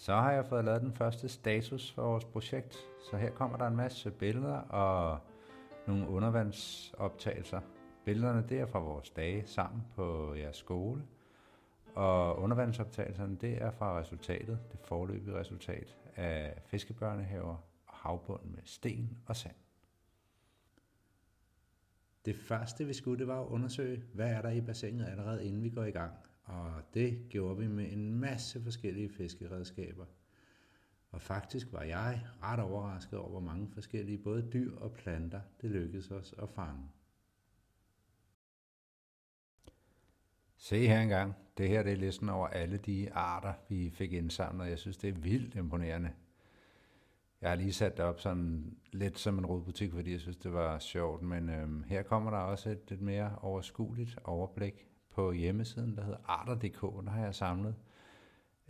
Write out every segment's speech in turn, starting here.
Så har jeg fået lavet den første status for vores projekt, så her kommer der en masse billeder og nogle undervandsoptagelser. Billederne det er fra vores dage sammen på jeres skole, og undervandsoptagelserne det er fra resultatet, det forløbige resultat af fiskebørnehaver og havbund med sten og sand. Det første vi skulle, det var at undersøge, hvad er der i bassinet allerede inden vi går i gang. Og det gjorde vi med en masse forskellige fiskeredskaber. Og faktisk var jeg ret overrasket over, hvor mange forskellige både dyr og planter det lykkedes os at fange. Se her engang. Det her det er listen over alle de arter, vi fik indsamlet. Jeg synes, det er vildt imponerende. Jeg har lige sat det op sådan lidt som en rodbutik, fordi jeg synes, det var sjovt. Men øhm, her kommer der også et lidt mere overskueligt overblik på hjemmesiden, der hedder arter.dk. Der har jeg samlet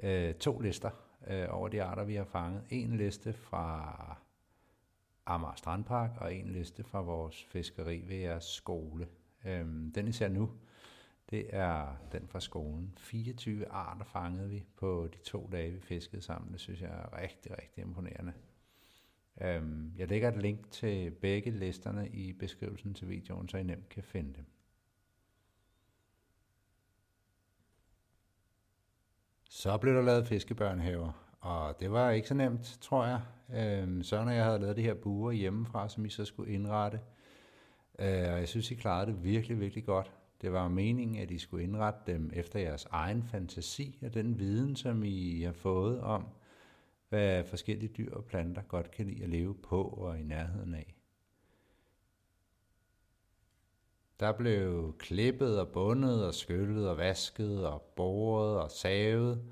øh, to lister øh, over de arter, vi har fanget. En liste fra Amager Strandpark, og en liste fra vores fiskeri ved jeres skole. Øh, den I ser nu, det er den fra skolen. 24 arter fangede vi på de to dage, vi fiskede sammen. Det synes jeg er rigtig, rigtig imponerende. Øhm, jeg lægger et link til begge listerne i beskrivelsen til videoen, så I nemt kan finde dem. Så blev der lavet fiskebørnehaver, og det var ikke så nemt, tror jeg. Øhm, så når jeg havde lavet de her buer hjemmefra, som I så skulle indrette, øh, og jeg synes, I klarede det virkelig, virkelig godt. Det var meningen, at I skulle indrette dem efter jeres egen fantasi og den viden, som I har fået om, hvad forskellige dyr og planter godt kan lide at leve på og i nærheden af. Der blev klippet og bundet og skyllet og vasket og boret og savet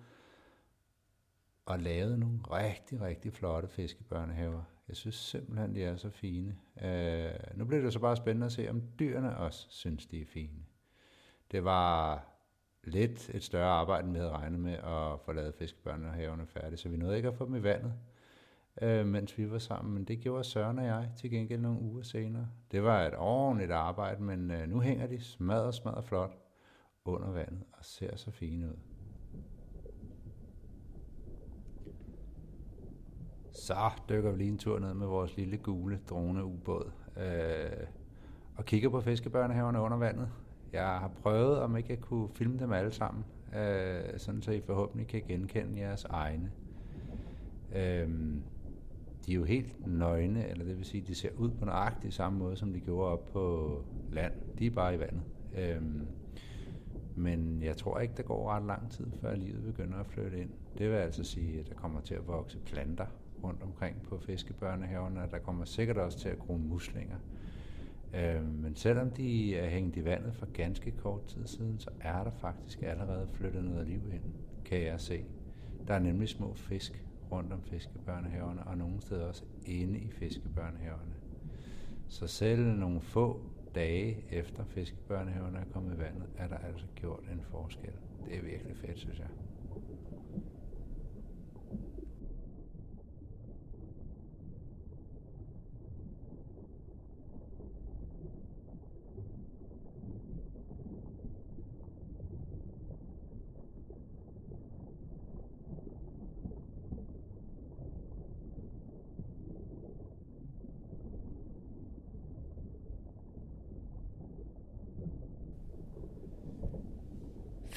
og lavet nogle rigtig, rigtig flotte fiskebørnehaver. Jeg synes simpelthen, de er så fine. Øh, nu bliver det så bare spændende at se, om dyrene også synes, de er fine. Det var lidt et større arbejde, end vi havde regnet med at få lavet fiskebørnehaverne færdige, så vi nåede ikke at få dem i vandet, øh, mens vi var sammen, men det gjorde Søren og jeg til gengæld nogle uger senere. Det var et ordentligt arbejde, men øh, nu hænger de smadret, smadret flot under vandet og ser så fine ud. Så dykker vi lige en tur ned med vores lille gule droneubåd øh, og kigger på fiskebørnehaverne under vandet. Jeg har prøvet, om ikke jeg kunne filme dem alle sammen, øh, sådan så I forhåbentlig kan genkende jeres egne. Øh, de er jo helt nøgne, eller det vil sige, de ser ud på nøjagtig samme måde, som de gjorde op på land. De er bare i vandet. Øhm, men jeg tror ikke, der går ret lang tid, før livet begynder at flytte ind. Det vil altså sige, at der kommer til at vokse planter rundt omkring på fiskebørnehaverne, og der kommer sikkert også til at gro muslinger. Øh, men selvom de er hængt i vandet for ganske kort tid siden, så er der faktisk allerede flyttet noget liv ind, kan jeg se. Der er nemlig små fisk rundt om fiskebørnehaverne, og nogle steder også inde i fiskebørnehaverne. Så selv nogle få dage efter fiskebørnehaverne er kommet i vandet, er der altså gjort en forskel. Det er virkelig fedt, synes jeg.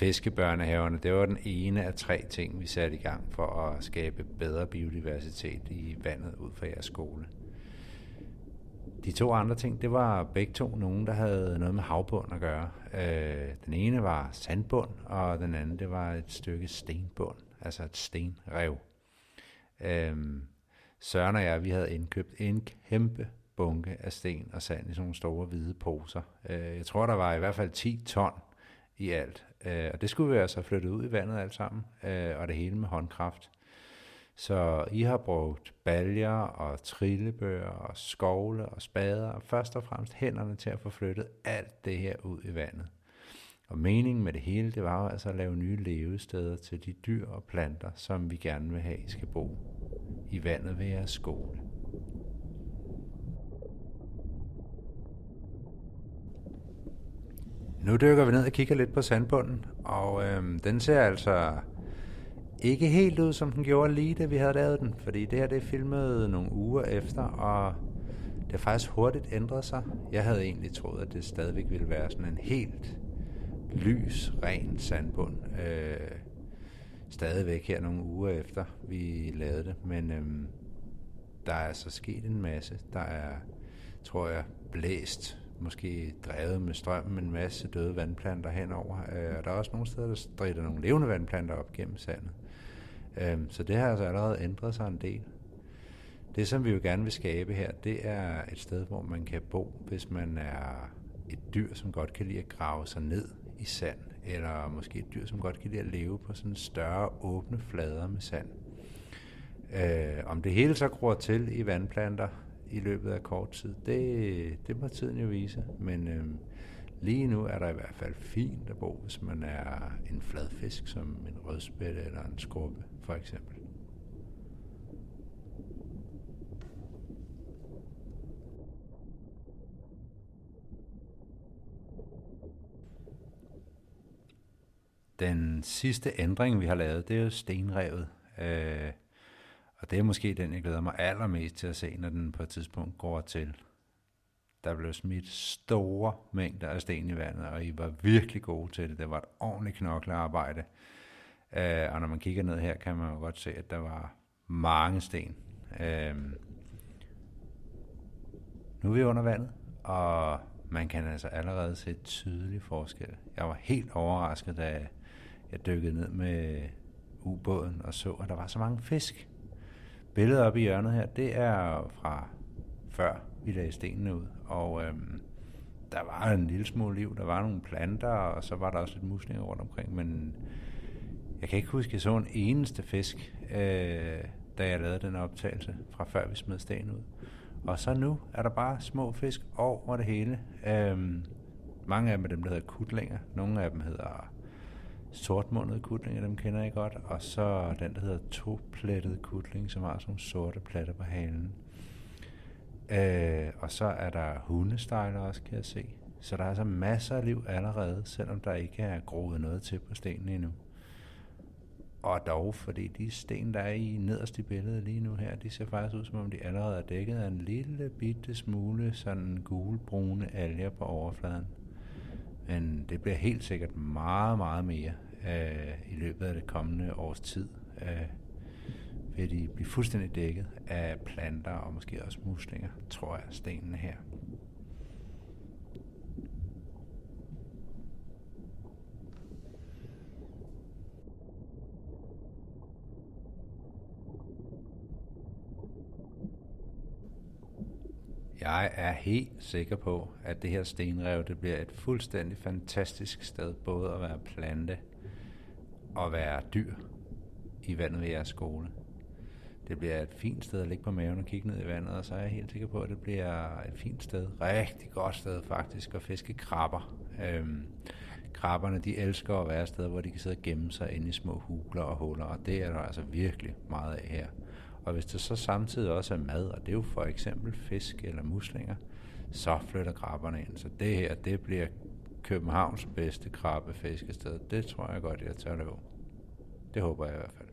Fiskebørnehaverne, det var den ene af tre ting, vi satte i gang for at skabe bedre biodiversitet i vandet ud fra jeres skole. De to andre ting, det var begge to nogen, der havde noget med havbund at gøre. Øh, den ene var sandbund, og den anden, det var et stykke stenbund, altså et stenrev. Øh, Søren og jeg, vi havde indkøbt en kæmpe bunke af sten og sand i sådan nogle store hvide poser. Øh, jeg tror, der var i hvert fald 10 ton i alt. Øh, og det skulle vi altså flytte ud i vandet alt sammen, øh, og det hele med håndkraft. Så I har brugt baljer og trillebøger og skovle og spader, og først og fremmest hænderne til at få flyttet alt det her ud i vandet. Og meningen med det hele, det var jo altså at lave nye levesteder til de dyr og planter, som vi gerne vil have, skal bo i vandet ved jeres skole. Nu dykker vi ned og kigger lidt på sandbunden, og øhm, den ser altså ikke helt ud, som den gjorde lige da vi havde lavet den, fordi det her det er filmet nogle uger efter, og det har faktisk hurtigt ændret sig. Jeg havde egentlig troet, at det stadigvæk ville være sådan en helt lys, ren sandbund. Øh, stadigvæk her nogle uger efter, vi lavede det, men øh, der er altså sket en masse. Der er, tror jeg, blæst måske drevet med strøm en masse døde vandplanter henover. Øh, og der er også nogle steder, der strider nogle levende vandplanter op gennem sandet. Øh, så det har altså allerede ændret sig en del. Det, som vi jo gerne vil skabe her, det er et sted, hvor man kan bo, hvis man er et dyr, som godt kan lide at grave sig ned i sand, eller måske et dyr, som godt kan lide at leve på sådan større åbne flader med sand. Øh, om det hele så gror til i vandplanter, i løbet af kort tid. Det, det må tiden jo vise, men øh, lige nu er der i hvert fald fint at bo, hvis man er en fladfisk som en rødspætte eller en skorpe for eksempel. Den sidste ændring, vi har lavet, det er jo stenrevet. Øh, og det er måske den, jeg glæder mig allermest til at se, når den på et tidspunkt går til. Der blev smidt store mængder af sten i vandet, og I var virkelig gode til det. Det var et ordentligt knoklearbejde. Uh, og når man kigger ned her, kan man jo godt se, at der var mange sten. Uh, nu er vi under vandet, og man kan altså allerede se tydelig forskel. Jeg var helt overrasket, da jeg dykkede ned med ubåden og så, at der var så mange fisk billede oppe i hjørnet her, det er fra før vi lagde stenene ud. Og øhm, der var en lille smule liv, der var nogle planter, og så var der også lidt muslinger rundt omkring, men jeg kan ikke huske, at jeg så en eneste fisk, øh, da jeg lavede den optagelse, fra før vi smed sten ud. Og så nu er der bare små fisk over det hele. Øhm, mange af dem er dem, der hedder kutlinger. Nogle af dem hedder sortmundet kutling, dem kender jeg godt, og så den, der hedder toplettet kutling, som har sådan nogle sorte pletter på halen. Øh, og så er der hundestejler også, kan jeg se. Så der er altså masser af liv allerede, selvom der ikke er groet noget til på stenene endnu. Og dog, fordi de sten, der er i nederst i billedet lige nu her, de ser faktisk ud, som om de allerede er dækket af en lille bitte smule sådan gulbrune alger på overfladen. Men det bliver helt sikkert meget, meget mere øh, i løbet af det kommende års tid. Øh, vil de blive fuldstændig dækket af planter og måske også muslinger, tror jeg, stenene her. Jeg er helt sikker på, at det her stenrev det bliver et fuldstændig fantastisk sted, både at være plante og være dyr i vandet ved jeres skole. Det bliver et fint sted at ligge på maven og kigge ned i vandet, og så er jeg helt sikker på, at det bliver et fint sted, rigtig godt sted faktisk, at fiske krabber. Øhm, krabberne, de elsker at være steder, hvor de kan sidde og gemme sig inde i små huler og huller, og det er der altså virkelig meget af her. Og hvis det så samtidig også er mad, og det er jo for eksempel fisk eller muslinger, så flytter krabberne ind. Så det her, det bliver Københavns bedste krabbefiskested. Det tror jeg godt, jeg tager det på. Det håber jeg i hvert fald.